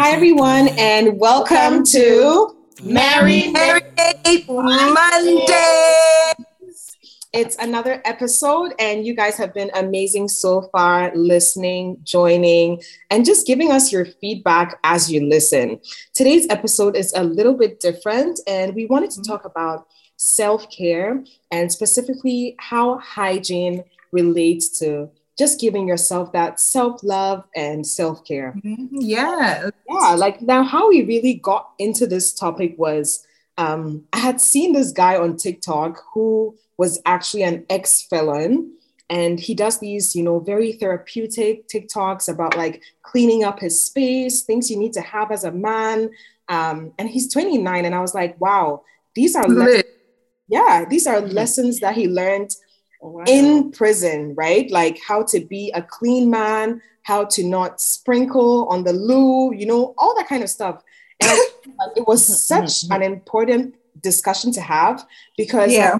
Hi, everyone, and welcome, welcome to Married Monday. It's another episode, and you guys have been amazing so far, listening, joining, and just giving us your feedback as you listen. Today's episode is a little bit different, and we wanted to mm-hmm. talk about self care and specifically how hygiene relates to just giving yourself that self love and self care. Mm-hmm. Yeah. Yeah. Like now, how we really got into this topic was um, I had seen this guy on TikTok who was actually an ex felon. And he does these, you know, very therapeutic TikToks about like cleaning up his space, things you need to have as a man. Um, and he's 29. And I was like, wow, these are, le- yeah, these are mm-hmm. lessons that he learned wow. in prison, right? Like how to be a clean man, how to not sprinkle on the loo, you know, all that kind of stuff. And it was such an important discussion to have because yeah.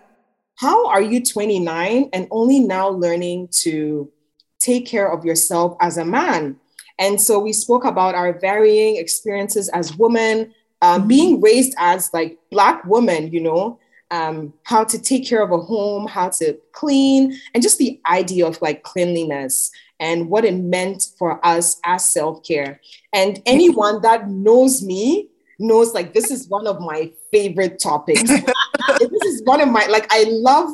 how are you 29 and only now learning to take care of yourself as a man? And so we spoke about our varying experiences as women, uh, mm-hmm. being raised as like Black women, you know, um, how to take care of a home, how to clean, and just the idea of like cleanliness and what it meant for us as self care. And anyone that knows me knows like this is one of my favorite topics. this is one of my like I love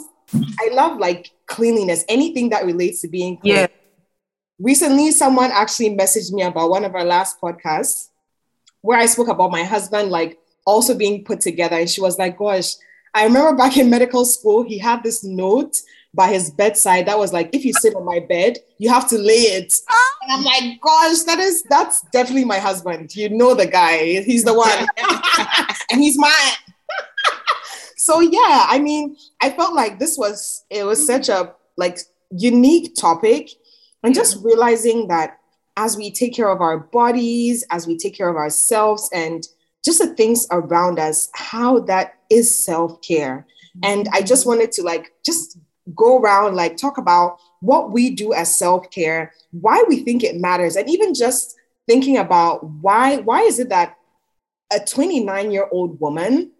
I love like cleanliness, anything that relates to being clean. Yeah. Recently, someone actually messaged me about one of our last podcasts where I spoke about my husband like also being put together, and she was like, "Gosh." I remember back in medical school, he had this note by his bedside that was like, if you sit on my bed, you have to lay it. And I'm like, gosh, that is that's definitely my husband. You know the guy. He's the one. and he's mine. so yeah, I mean, I felt like this was it was such a like unique topic. And just realizing that as we take care of our bodies, as we take care of ourselves and just the things around us, how that is self care. And I just wanted to like just go around, like talk about what we do as self care, why we think it matters, and even just thinking about why why is it that a 29 year old woman,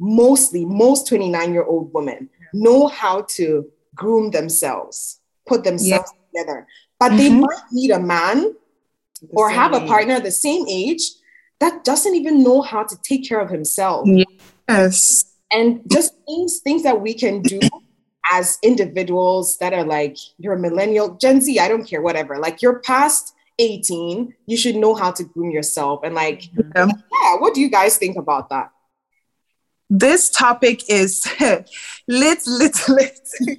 mostly most 29 year old women, know how to groom themselves, put themselves yeah. together, but mm-hmm. they might need a man the or have a partner the same age that doesn't even know how to take care of himself. Yes. And just things, things that we can do as individuals that are like, you're a millennial, Gen Z, I don't care, whatever. Like you're past 18, you should know how to groom yourself. And like, yeah, yeah what do you guys think about that? This topic is lit, lit, lit.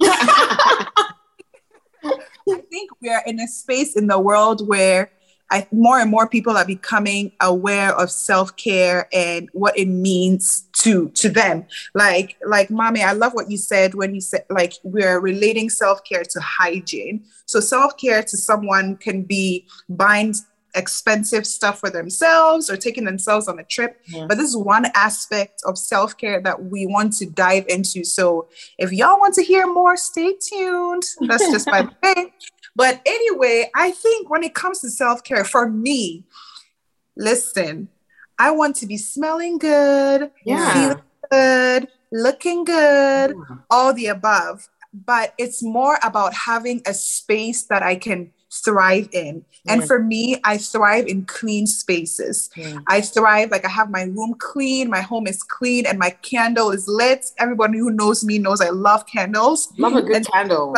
I think we are in a space in the world where I, more and more people are becoming aware of self-care and what it means to to them. Like like mommy i love what you said when you said like we're relating self-care to hygiene. So self-care to someone can be buying expensive stuff for themselves or taking themselves on a trip. Yeah. but this is one aspect of self-care that we want to dive into. So if y'all want to hear more stay tuned. That's just by the way but anyway, I think when it comes to self care, for me, listen, I want to be smelling good, yeah. feeling good, looking good, yeah. all the above. But it's more about having a space that I can thrive in. And for me, I thrive in clean spaces. Yeah. I thrive, like I have my room clean, my home is clean, and my candle is lit. Everybody who knows me knows I love candles. Love a good and candle.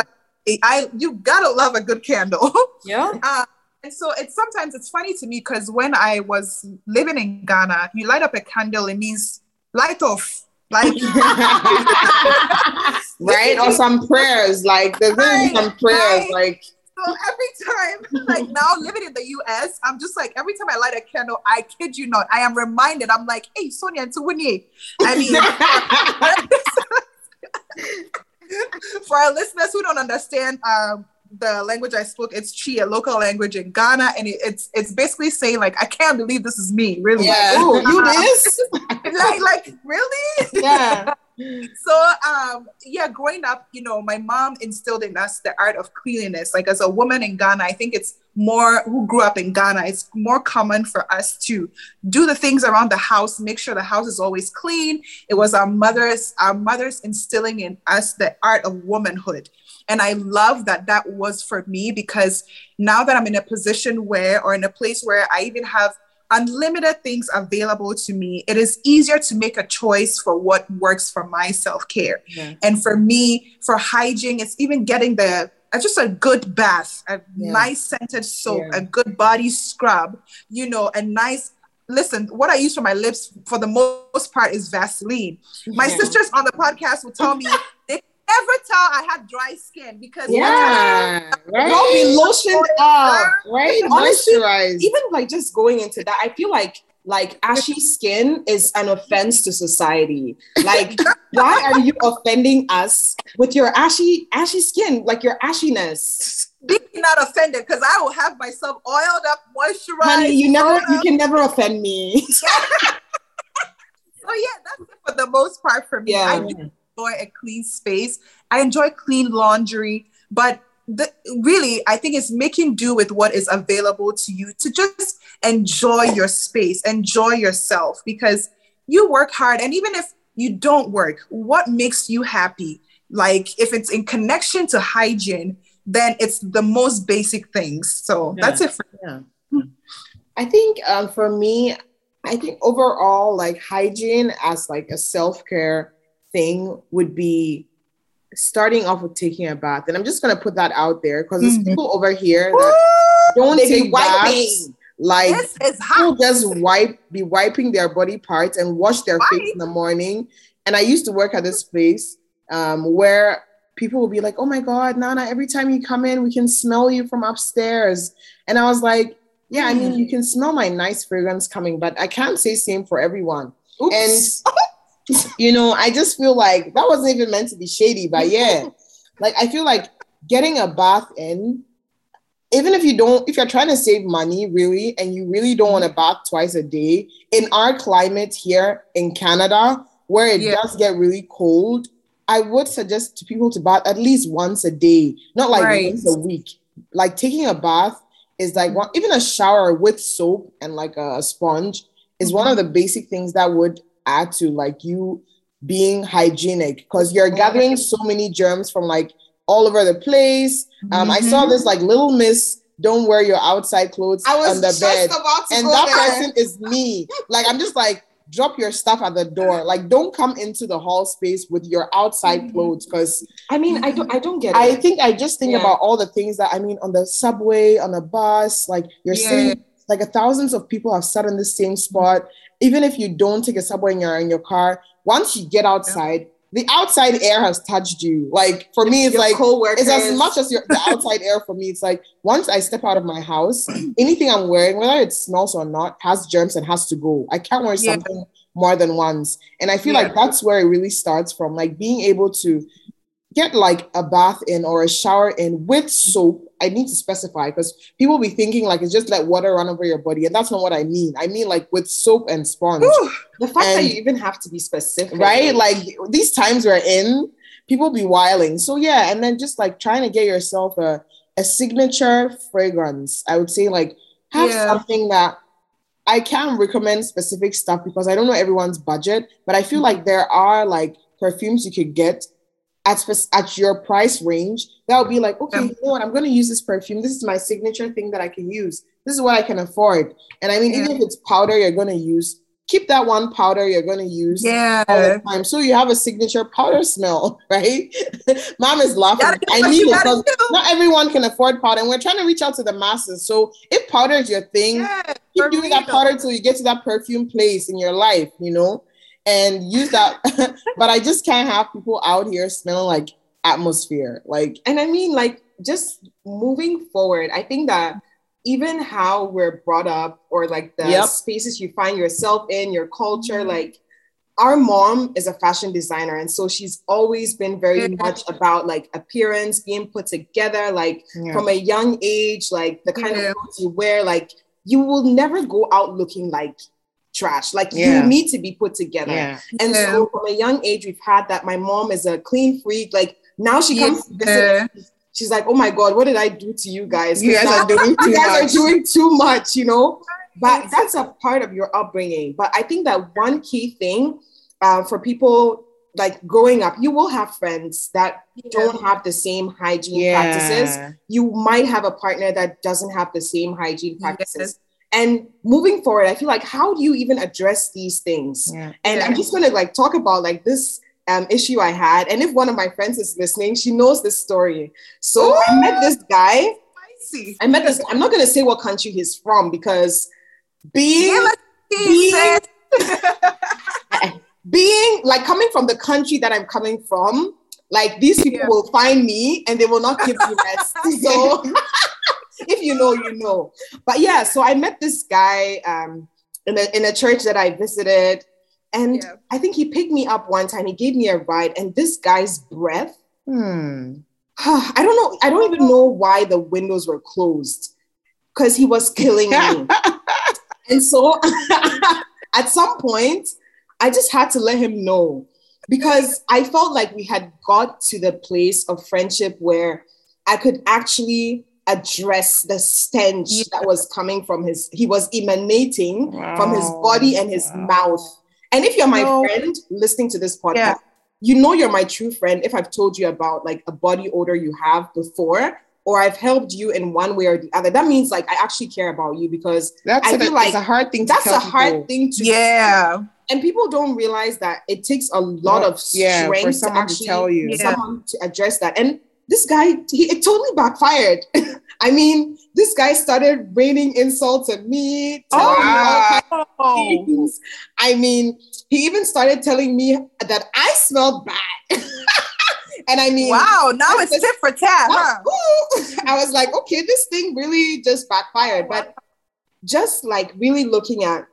I you gotta love a good candle. Yeah. Uh, and so it's sometimes it's funny to me because when I was living in Ghana, you light up a candle, it means light off. Like right? or some prayers. Like there's right, some prayers, right. like so every time, like now living in the US, I'm just like every time I light a candle, I kid you not, I am reminded. I'm like, hey, Sonia and Tuwini. I mean, for our listeners who don't understand um, the language I spoke, it's Twi, a local language in Ghana, and it, it's it's basically saying like, I can't believe this is me, really. Yeah, like, Ooh, you this? like, like really? Yeah. so um yeah growing up you know my mom instilled in us the art of cleanliness like as a woman in ghana i think it's more who grew up in ghana it's more common for us to do the things around the house make sure the house is always clean it was our mothers our mothers instilling in us the art of womanhood and i love that that was for me because now that i'm in a position where or in a place where i even have unlimited things available to me, it is easier to make a choice for what works for my self care. Yeah. And for me, for hygiene, it's even getting the uh, just a good bath, a yeah. nice scented soap, yeah. a good body scrub, you know, a nice listen, what I use for my lips for the most part is Vaseline. My sisters on the podcast will tell me they ever tell I had dry skin because yeah, right. Don't be lotioned up, right? Honestly, even like just going into that, I feel like like ashy skin is an offense to society. Like, why are you offending us with your ashy ashy skin, like your ashiness? Be not offended because I will have myself oiled up, moisturized. Honey, you never, you can never offend me. so yeah, that's it for the most part for me. Yeah. I enjoy a clean space. I enjoy clean laundry, but the, really, I think it's making do with what is available to you to just enjoy your space, enjoy yourself, because you work hard. And even if you don't work, what makes you happy? Like if it's in connection to hygiene, then it's the most basic things. So yeah. that's it for yeah. I think um, for me, I think overall, like hygiene as like a self care thing would be starting off with taking a bath. And I'm just gonna put that out there because there's mm-hmm. people over here that don't they take baths. Like people just wipe, be wiping their body parts and wash their face in the morning. And I used to work at this place um, where people will be like, "Oh my God, Naana! Every time you come in, we can smell you from upstairs." And I was like, "Yeah, I mean, you can smell my nice fragrance coming, but I can't say same for everyone." Oops. And you know, I just feel like that wasn't even meant to be shady, but yeah, like I feel like getting a bath in, even if you don't, if you're trying to save money really, and you really don't want to bath twice a day, in our climate here in Canada, where it yeah. does get really cold, I would suggest to people to bath at least once a day, not like right. once a week. Like taking a bath is like one, even a shower with soap and like a sponge is mm-hmm. one of the basic things that would add to like you being hygienic because you're gathering so many germs from like all over the place. Um, mm-hmm. I saw mm-hmm. this like little miss. Don't wear your outside clothes on the bed, and that there. person is me. like I'm just like, drop your stuff at the door. Like, don't come into the hall space with your outside mm-hmm. clothes. Because I mean, I don't, I don't get. It. I think I just think yeah. about all the things that I mean on the subway, on a bus. Like you're yeah. sitting, like a thousands of people have sat in the same spot even if you don't take a subway in your in your car, once you get outside, yeah. the outside air has touched you. Like for me, it's your like it's as much as your the outside air for me. It's like once I step out of my house, anything I'm wearing, whether it smells or not, has germs and has to go. I can't wear yeah. something more than once. And I feel yeah. like that's where it really starts from, like being able to get like a bath in or a shower in with soap. I need to specify because people be thinking like it's just let water run over your body, and that's not what I mean. I mean like with soap and sponge. Ooh, the fact and, that you even have to be specific, right? Like these times we're in, people be wiling. So yeah, and then just like trying to get yourself a a signature fragrance. I would say like have yeah. something that I can recommend specific stuff because I don't know everyone's budget, but I feel mm-hmm. like there are like perfumes you could get at, at your price range, that would be like, okay, you know what? I'm going to use this perfume. This is my signature thing that I can use. This is what I can afford. And I mean, yeah. even if it's powder you're going to use, keep that one powder you're going to use yeah. all the time. So you have a signature powder smell, right? Mom is laughing. I need it because not everyone can afford powder. And we're trying to reach out to the masses. So if powder is your thing, yeah, keep doing that powder till you get to that perfume place in your life, you know? And use that. but I just can't have people out here smelling like atmosphere. Like, and I mean, like, just moving forward, I think that even how we're brought up or like the yep. spaces you find yourself in, your culture, mm-hmm. like, our mom is a fashion designer and so she's always been very much about like appearance being put together like yeah. from a young age like the kind yeah. of clothes you wear like you will never go out looking like trash. Like Yeah. you need to be put together. Yeah. And Yeah. so from a young age, we've had that. My mom is a clean freak. Like now she comes to visit. She's like, oh my God, what did I do to you guys? You guys now are doing too you guys much. are doing too much, you know? But that's a part of your upbringing. But I think that one key thing uh, for people like growing up, you will have friends that don't have the same hygiene practices. You might have a partner that doesn't have the same hygiene Yes. And moving forward, I feel like how do you even address these things? Yeah. And Yeah. I'm just gonna like talk about like this um, issue I had. And if one of my friends is listening, she knows this story. So I met this guy. Spicy. I met this. I'm not gonna say what country he's from because being being, being like coming from the country that I'm coming from, like these people Yeah. will find me and they will not give me rest. So if you know, you know. But yeah, so I met this guy um, in a in a church that I visited, and Yeah. I think he picked me up one time. He gave me a ride, and this guy's breath. Hmm. I don't know. I don't even know why the windows were closed because he was killing me. and so at some point, I just had to let him know because I felt like we had got to the place of friendship where I could actually address the stench Yeah. that was coming from his, he was emanating from his body and his Wow. mouth. And if you're my No. friend listening to this podcast, Yeah. you know you're my true friend if I've told you about like a body odor you have before, or I've helped you in one way or the other. That means like I actually care about you because That's I a, feel like it's a hard thing. that's tell a hard people. thing to Yeah. and people don't realize that it takes a lot of yeah strength for to someone to, actually tell you. Yeah. someone to address that. And this guy, he it totally backfired. I mean, this guy started raining insults at me. telling me all kinds of Oh. things. I mean, he even started telling me that I smelled bad. and I mean, Wow. Now it's tit for tat, huh? I was like, okay, this thing really just backfired. But just like really looking at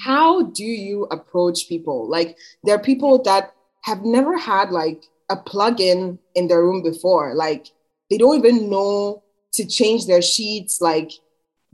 how do you approach people? Like there are people that have never had like a plug-in in their room before. Like they don't even know to change their sheets like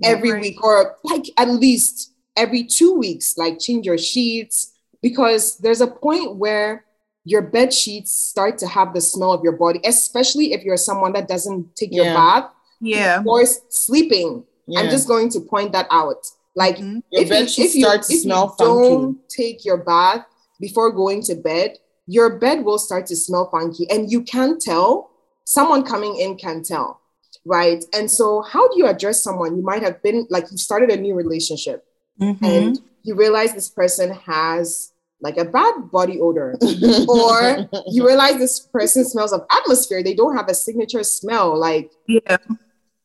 every Right. week or like at least every two weeks, like change your sheets because there's a point where your bed sheets start to have the smell of your body, especially if you're someone that doesn't take your bath Yeah. or sleeping. I'm just going to point that out. Like Mhm. Your if bed you, should if you, start to if smell you don't funky. take your bath before going to bed, your bed will start to smell funky, and you can tell. Someone coming in can tell, right? And so, how do you address someone? You might have been like you started a new relationship, Mhm. and you realize this person has like a bad body odor, or you realize this person smells of atmosphere. They don't have a signature smell. Like yeah.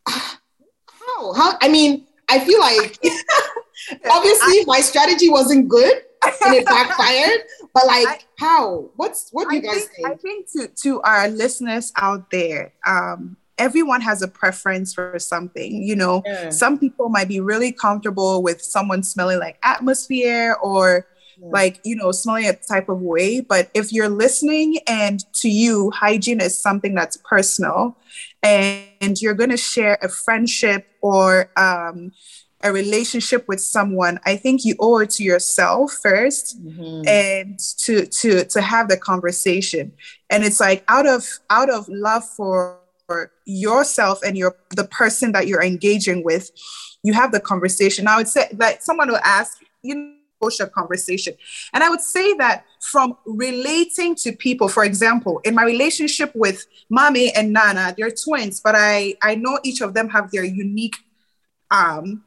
how? How? I mean, I feel like obviously my strategy wasn't good and it backfired. But like, I- how? What's what do I you guys think, I think? think to, to our listeners out there, um, everyone has a preference for something. You know, Yeah. some people might be really comfortable with someone smelling like atmosphere or Yeah. like, you know, smelling a type of way. But if you're listening and to you, hygiene is something that's personal and you're going to share a friendship or, um, a relationship with someone, I think you owe it to yourself first Mhm. and to to to have the conversation. And it's like out of out of love for, yourself and your the person that you're engaging with you have the conversation. I would say that someone will ask you know a conversation? And i would say that from relating to people for example in my relationship with mommy and nana they're twins but i i know each of them have their unique um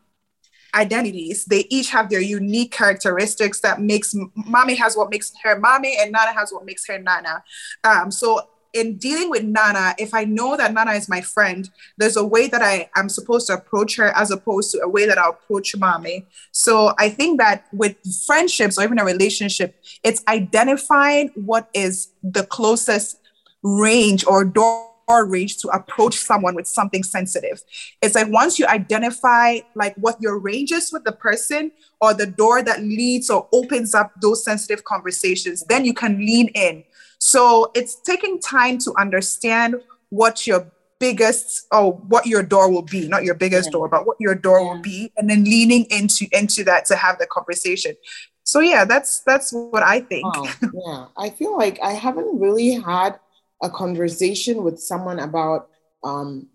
identities. They each have their unique characteristics that makes mommy has what makes her mommy and Naana has what makes her Naana. Um, so in dealing with Naana, if I know that Naana is my friend, there's a way that I am supposed to approach her as opposed to a way that I'll approach mommy. So I think that with friendships or even a relationship, it's identifying what is the closest range or door range to approach someone with something sensitive. It's like once you identify like what your range is with the person or the door that leads or opens up those sensitive conversations, then you can lean in. So it's taking time to understand what your biggest or what your door will be not your biggest yeah. door but what your door yeah. will be and then leaning into into that to have the conversation so yeah that's that's what i think wow. yeah i feel like i haven't really had a conversation with someone about um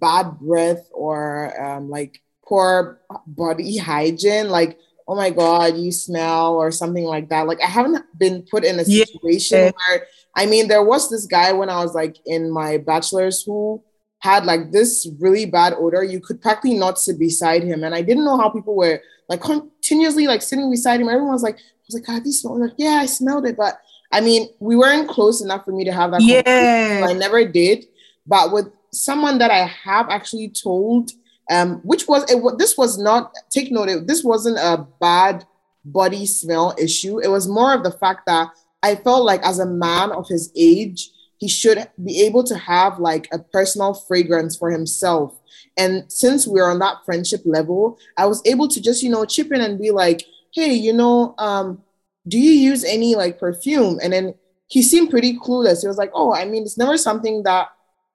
bad breath or um, like poor body hygiene like oh my god you smell or something like that like i haven't been put in a situation yeah. where i mean there was this guy when i was like in my bachelor's who had like this really bad odor. You could practically not sit beside him. And I didn't know how people were like continuously like sitting beside him. Everyone was like, I was like, God, you smell like, yeah, I smelled it. But I mean, we weren't close enough for me to have that. Yeah. I never did. But with someone that I have actually told, um, which was it, this was not take note, this wasn't a bad body smell issue. It was more of the fact that I felt like as a man of his age, he should be able to have like a personal fragrance for himself. And since we're on that friendship level, I was able to just, you know, chip in and be like, hey, you know, um, do you use any like perfume? And then he seemed pretty clueless. He was like, oh, I mean, it's never something that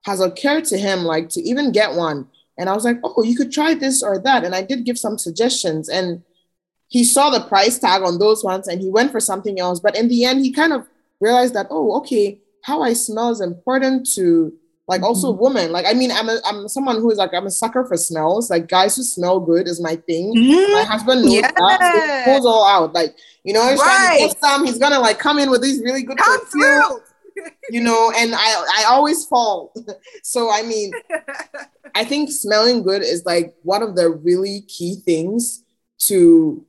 has occurred to him, like to even get one. And I was like, oh, you could try this or that. And I did give some suggestions. And he saw the price tag on those ones and he went for something else. But in the end, he kind of realized that, oh, okay, how I smell is important to like mm-hmm. also women. Like I mean, I'm a, I'm someone who is like I'm a sucker for smells. Like guys who smell good is my thing. Mm-hmm. My husband knows yeah. that. So pulls all out. Like you know, he's right. trying to some. He's gonna like come in with these really good come through. you know, and I I always fall. so I mean, I think smelling good is like one of the really key things to.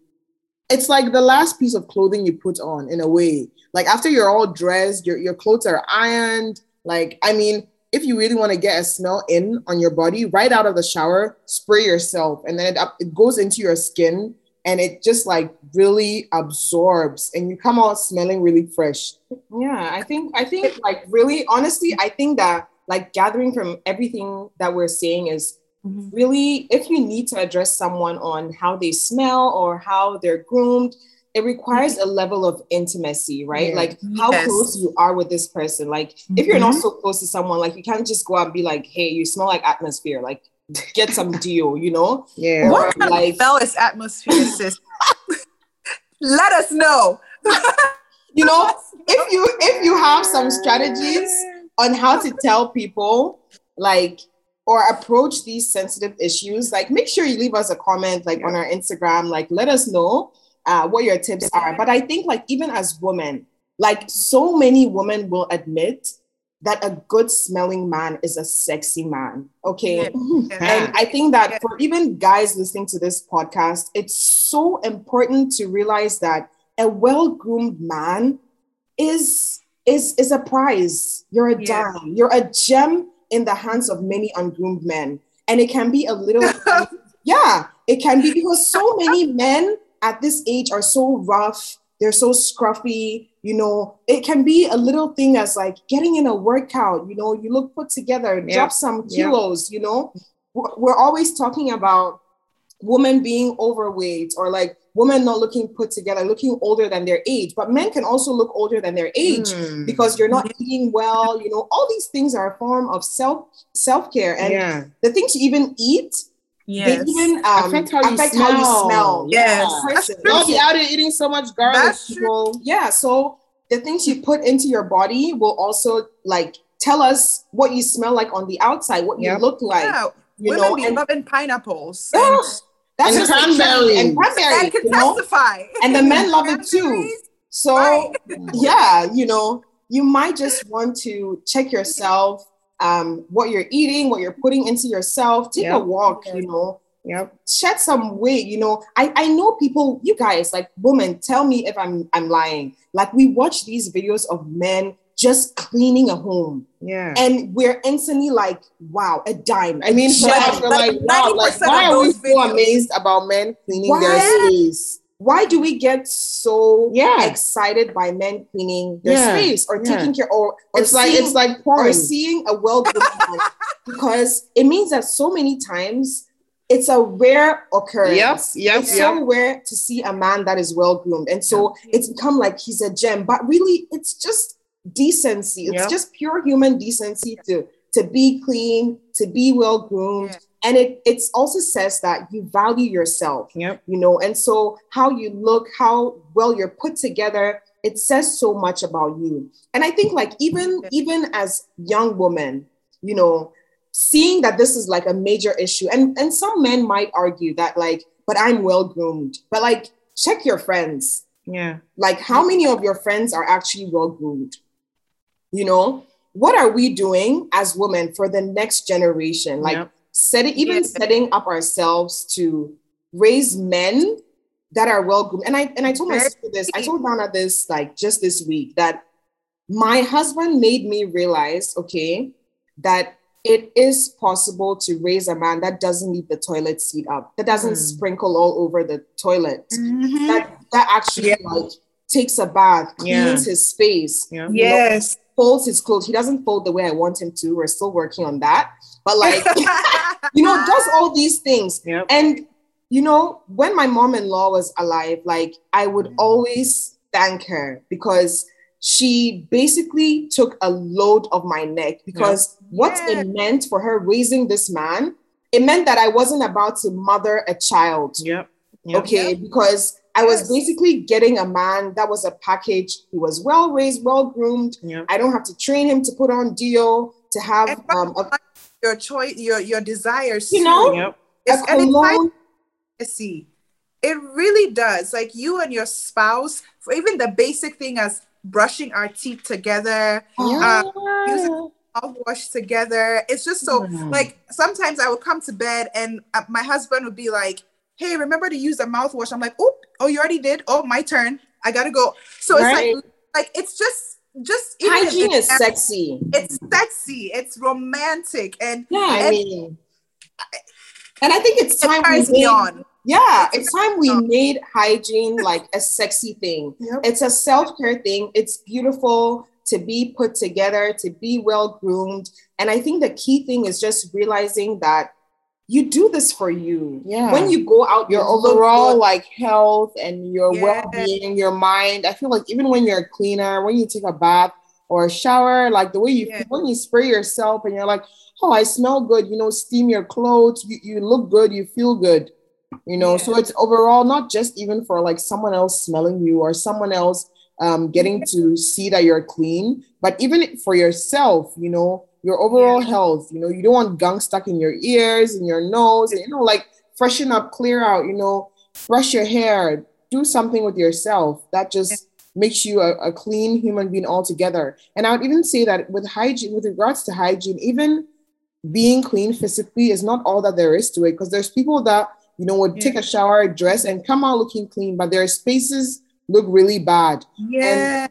It's like the last piece of clothing you put on in a way like after you're all dressed, your, your clothes are ironed. Like, I mean, if you really want to get a smell in on your body, right out of the shower, spray yourself, and then it, up, it goes into your skin, and it just like really absorbs, and you come out smelling really fresh. Yeah, I think I think like really honestly, I think that like gathering from everything that we're saying is mm-hmm. really if you need to address someone on how they smell or how they're groomed it requires a level of intimacy, right? Yeah. Like how yes. close you are with this person. Like mm-hmm. if you're not mm-hmm. so close to someone, like you can't just go out and be like, hey, you smell like atmosphere. Like get some deal, you know? Yeah. What or, like smell is atmosphere, sis? Let us know. you know, if you if you have some strategies on how to tell people like or approach these sensitive issues, like make sure you leave us a comment like on our Instagram, like let us know uh, what your tips are. But I think, like, even as women, like, so many women will admit that a good smelling man is a sexy man. Okay. Yeah. And I think that for even guys listening to this podcast, it's so important to realize that a well-groomed man is is is a prize. You're a yeah. dime. You're a gem in the hands of many ungroomed men. And it can be a little yeah, it can be because so many men at this age are so rough, they're so scruffy, you know, it can be a little thing as like getting in a workout, you know, you look put together, yep. drop some kilos, yep. you know. We're always talking about women being overweight or like women not looking put together, looking older than their age. But men can also look older than their age mm. because you're not eating well. You know, all these things are a form of self self care, and yeah. the things you even eat Yes. They even um, affect how you affect smell. How you smell. Yes. Yeah. Don't be out here eating so much garlic, people. Yeah. So the things you put into your body will also like tell us what you smell like on the outside, what yep. you look like. Yeah. You Women know, be and, loving pineapples. And, that's and cranberry. And cranberry. And can testify. And the men love it too. So right. yeah, you know, you might just want to check yourself um, what you're eating, what you're putting into yourself. Take yep. a walk, you know. Yep. Shed some weight, you know. I, I know people, you guys, like women, tell me if I'm I'm lying. Like we watch these videos of men just cleaning a home. Yeah. And we're instantly like, wow, a dime. I mean, for us, we're like, wow, like why are we so amazed about men cleaning why? their space? Why do we get so yeah. excited by men cleaning their yeah. space or yeah. taking care or, or it's seeing, like it's like porn. or seeing a well-groomed because it means that so many times it's a rare occurrence. Yes, yep, it's yep. so rare to see a man that is well groomed, and so it's become like he's a gem. But really, it's just decency. It's just pure human decency to to be clean, to be well groomed. And it it's also says that you value yourself. Yep. You know, and so how you look, how well you're put together, it says so much about you. And I think like even even as young women, you know, seeing that this is like a major issue, and and some men might argue that like, but I'm well groomed, but like check your friends. Yeah. Like how many of your friends are actually well groomed? You know, what are we doing as women for the next generation? Like yep. Setting even yeah. setting up ourselves to raise men that are well groomed. And I and I told my sister this, I told Donna this like just this week that my husband made me realize, okay, that it is possible to raise a man that doesn't leave the toilet seat up, that doesn't mm. sprinkle all over the toilet, mm-hmm. that that actually yeah. like takes a bath, cleans yeah. his space. Yeah. Yes. Know, folds his clothes. He doesn't fold the way I want him to. We're still working on that. But like, you know, does all these things. Yep. And you know, when my mom-in-law was alive, like I would always thank her because she basically took a load of my neck because yep. what yeah. it meant for her raising this man, it meant that I wasn't about to mother a child. Yep. yep. Okay, because I was basically getting a man that was a package. He was well raised, well groomed. Yep. I don't have to train him to put on deal to have um, a, your choice, your your desires. You know, yep. a cologne, see. It really does. Like you and your spouse, for even the basic thing as brushing our teeth together, yeah. uh, using mouthwash together. It's just so mm. like sometimes I would come to bed and uh, my husband would be like, "Hey, remember to use the mouthwash." I'm like, "Oh, oh, you already did. Oh, my turn. I gotta go." So right. it's like, like it's just just hygiene is sexy. It's sexy. It's romantic, and yeah, I and, mean, and I think it's time we made, on. Yeah, it's time we made hygiene like a sexy thing. Yep. It's a self care thing. It's beautiful to be put together, to be well groomed. And I think the key thing is just realizing that you do this for you. Yeah. When you go out, your overall like health and your yeah. well-being, your mind. I feel like even when you're cleaner, when you take a bath or a shower, like the way you yeah. when you spray yourself and you're like, oh, I smell good, you know, steam your clothes, you, you look good, you feel good you know yeah. so it's overall not just even for like someone else smelling you or someone else um, getting to see that you're clean but even for yourself you know your overall yeah. health you know you don't want gunk stuck in your ears and your nose and, you know like freshen up clear out you know brush your hair do something with yourself that just yeah. makes you a, a clean human being altogether and i would even say that with hygiene with regards to hygiene even being clean physically is not all that there is to it because there's people that you know, would yeah. take a shower, dress, and come out looking clean, but their spaces look really bad. Yes.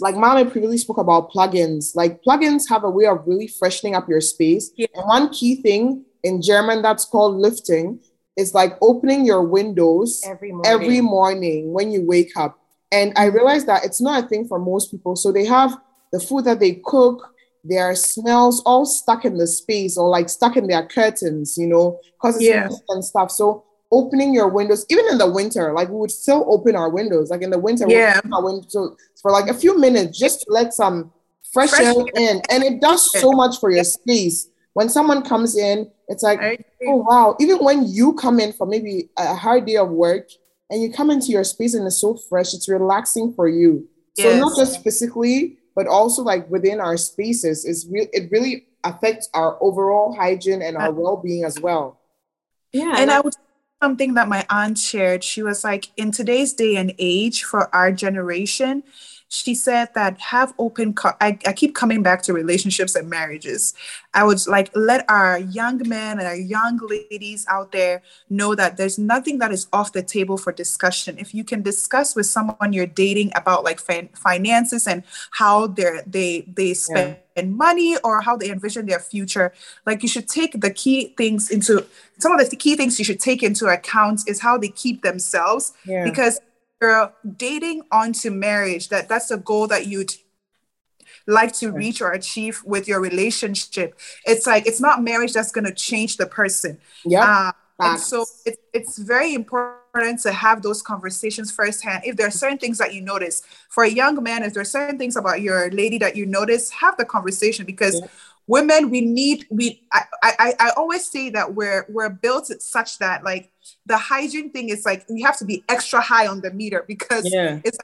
like, like Mama previously spoke about plugins. Like plugins have a way of really freshening up your space. Yeah. And one key thing in German that's called lüften is like opening your windows every morning. every morning when you wake up. And I realized that it's not a thing for most people. So they have the food that they cook, their smells all stuck in the space or like stuck in their curtains, you know, because it's yeah. and stuff. So opening your windows, even in the winter, like we would still open our windows. Like in the winter, yeah, our windows for like a few minutes just to let some fresh, fresh air in, and it does so much for your space. When someone comes in, it's like, oh wow! Even when you come in for maybe a hard day of work and you come into your space and it's so fresh, it's relaxing for you. Yes. So not just physically, but also like within our spaces is re- it really affects our overall hygiene and our well-being as well yeah and i would something that my aunt shared. She was like in today's day and age for our generation she said that have open co- I, I keep coming back to relationships and marriages. I would like let our young men and our young ladies out there know that there's nothing that is off the table for discussion. If you can discuss with someone you're dating about like fin- finances and how they're they they spend yeah. money or how they envision their future like you should take the key things into some of the key things you should take into account is how they keep themselves yeah. because you're dating onto marriage, that that's a goal that you'd like to reach or achieve with your relationship. It's like it's not marriage that's going to change the person. Yeah. Uh, and so it, it's very important to have those conversations firsthand. If there are certain things that you notice, for a young man, if there are certain things about your lady that you notice, have the conversation because yeah. women we need we I, I i always say that we're we're built such that like the hygiene thing is like we have to be extra high on the meter because Yeah. it's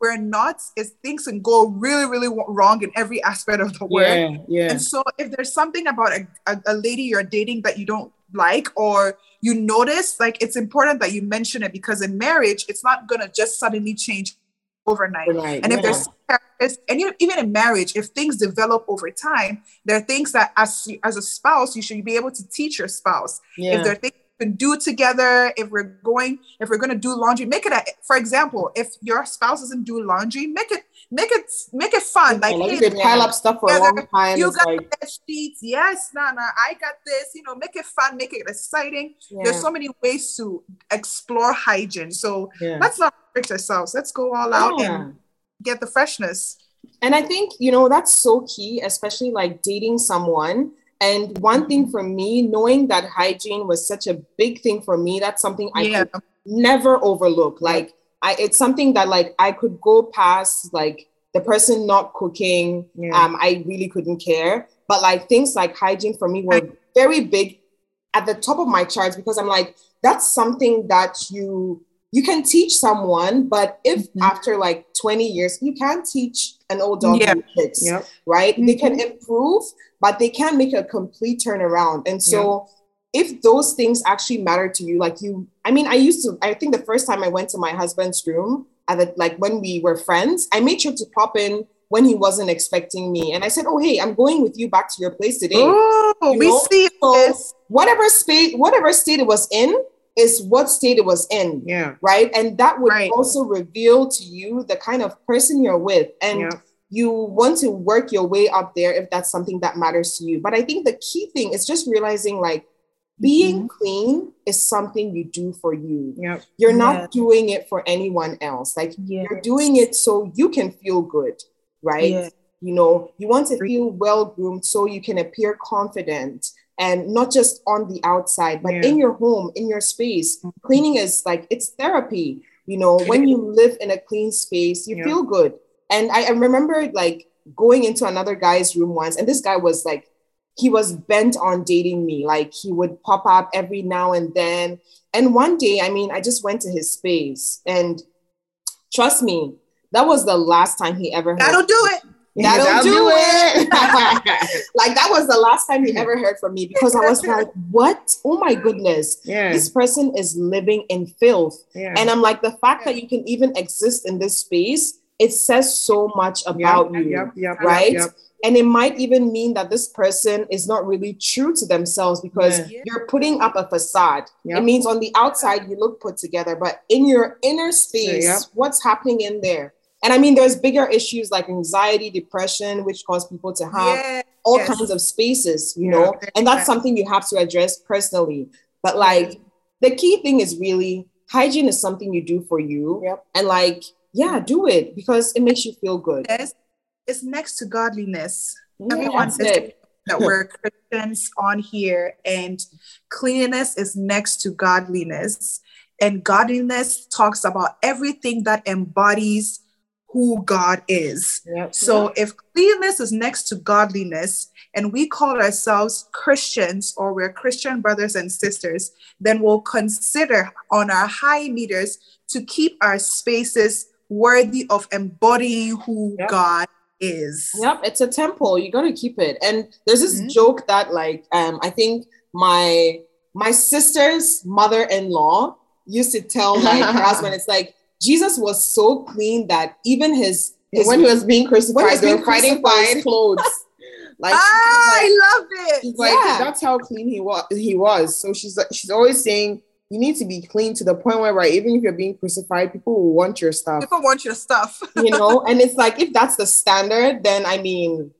we're not is things can go really really wrong in every aspect of the world Yeah. Yeah. and so if there's something about a, a, a lady you're dating that you don't like or you notice like it's important that you mention it because in marriage it's not gonna just suddenly change overnight Overnight, and if yeah. there's and even- even in marriage if things develop over time there are things that as as a spouse you should be able to teach your spouse yeah. if there are things we can do together if we're going if we're going to do laundry make it a, for example if your spouse doesn't do laundry make it make it make it fun like, like hey, you could pile up stuff for a long time. you It's got like, the bed sheets yes nah nah i got this you know make it fun make it exciting yeah, there's so many ways to explore hygiene so yeah. let's not restrict ourselves let's go all out Yeah. and get the freshness And I think, you know, that's so key, especially like dating someone. And one thing for me, knowing that hygiene was such a big thing for me, that's something I yeah could never overlook. Like I it's something that like I could go past like the person not cooking. Yeah. Um, I really couldn't care. But like things like hygiene for me were very big at the top of my charts because I'm like, that's something that you you can teach someone, but if Mhm. after like 20 years, you can't teach an old dog Yeah. new tricks, Yep. right? They can improve, but they can't make a complete turnaround. And so if those things actually matter to you, like you, I mean, I used to, I think the first time I went to my husband's room, at the, like when we were friends, I made sure to pop in when he wasn't expecting me. And I said, Oh, hey, I'm going with you back to your place today. oh You we know, see so- this Whatever state, whatever state it was in is what state it was in Yeah. right? And that would Right. also reveal to you the kind of person you're with. And Yeah. you want to work your way up there if that's something that matters to you. But I think the key thing is just realizing like being Mm-hmm. clean is something you do for you. Yep. You're not Yeah. doing it for anyone else. Like yeah you're doing it so you can feel good, right? Yeah. You know, you want to feel well groomed so you can appear confident and not just on the outside, but Yeah. in your home, in your space. Cleaning is like it's therapy. You know, when you live in a clean space, you Yeah. feel good. And I, I remember like going into another guy's room once, and this guy was like, he was bent on dating me. Like he would pop up every now and then. And one day, I mean, I just went to his space and trust me, that was the last time he ever heard. that'll do it That'll do it. like that was the last time he ever heard from me because I was like, what? Oh my goodness. yeah. This person is living in filth. Yeah. And I'm like, the fact that you can even exist in this space, it says so much about Yep, you. Yep. Yep. right? And it might even mean that this person is not really true to themselves because Yeah. you're putting up a facade. Yep. It means on the outside you look put together, but in your inner space, yep. what's happening in there? And I mean, there's bigger issues like anxiety, depression, which cause people to have yeah all yes. kinds of spaces, you Yeah. know, and that's something you have to address personally. But like the key thing is really hygiene is something you do for you. Yep. And like, yeah, do it because it makes you feel good. Yes, it's next to godliness. Yeah, Everyone says that we're Christians on here, and cleanliness is next to godliness. And godliness talks about everything that embodies who God is. Yep. So if cleanliness is next to godliness, and we call ourselves Christians or we're Christian brothers and sisters, then we'll consider on our high meters to keep our spaces worthy of embodying who Yep. God is. Yep, it's a temple. You got to keep it. And there's this Mhm. joke that like um I think my my sister's mother-in-law used to tell like her husband it's like Jesus was so clean that even his, his when he was being crucified, when he was being fighting for his clothes. Like, Ah, she's I love it. she's like, Yeah. that's how clean he was. He was. So she's she's always saying you need to be clean to the point where, right, even if you're being crucified, people will want your stuff. People want your stuff. you know, and it's like if that's the standard, then I mean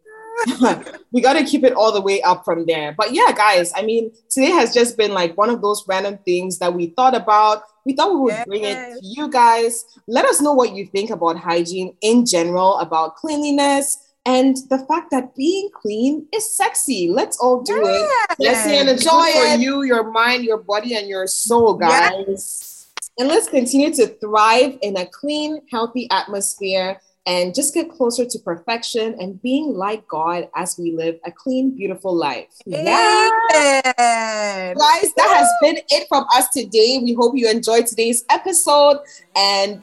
we got to keep it all the way up from there. But yeah, guys, I mean, today has just been like one of those random things that we thought about. We thought we would bring it to you guys. Let us know what you think about hygiene in general, about cleanliness, and the fact that being clean is sexy. Let's all do it. Let's see and It's enjoy good for you, your mind, your body, and your soul, guys. And let's continue to thrive in a clean, healthy atmosphere and just get closer to perfection and being like God as we live a clean, beautiful life. Yeah. Guys, that has been it from us today. We hope you enjoyed today's episode and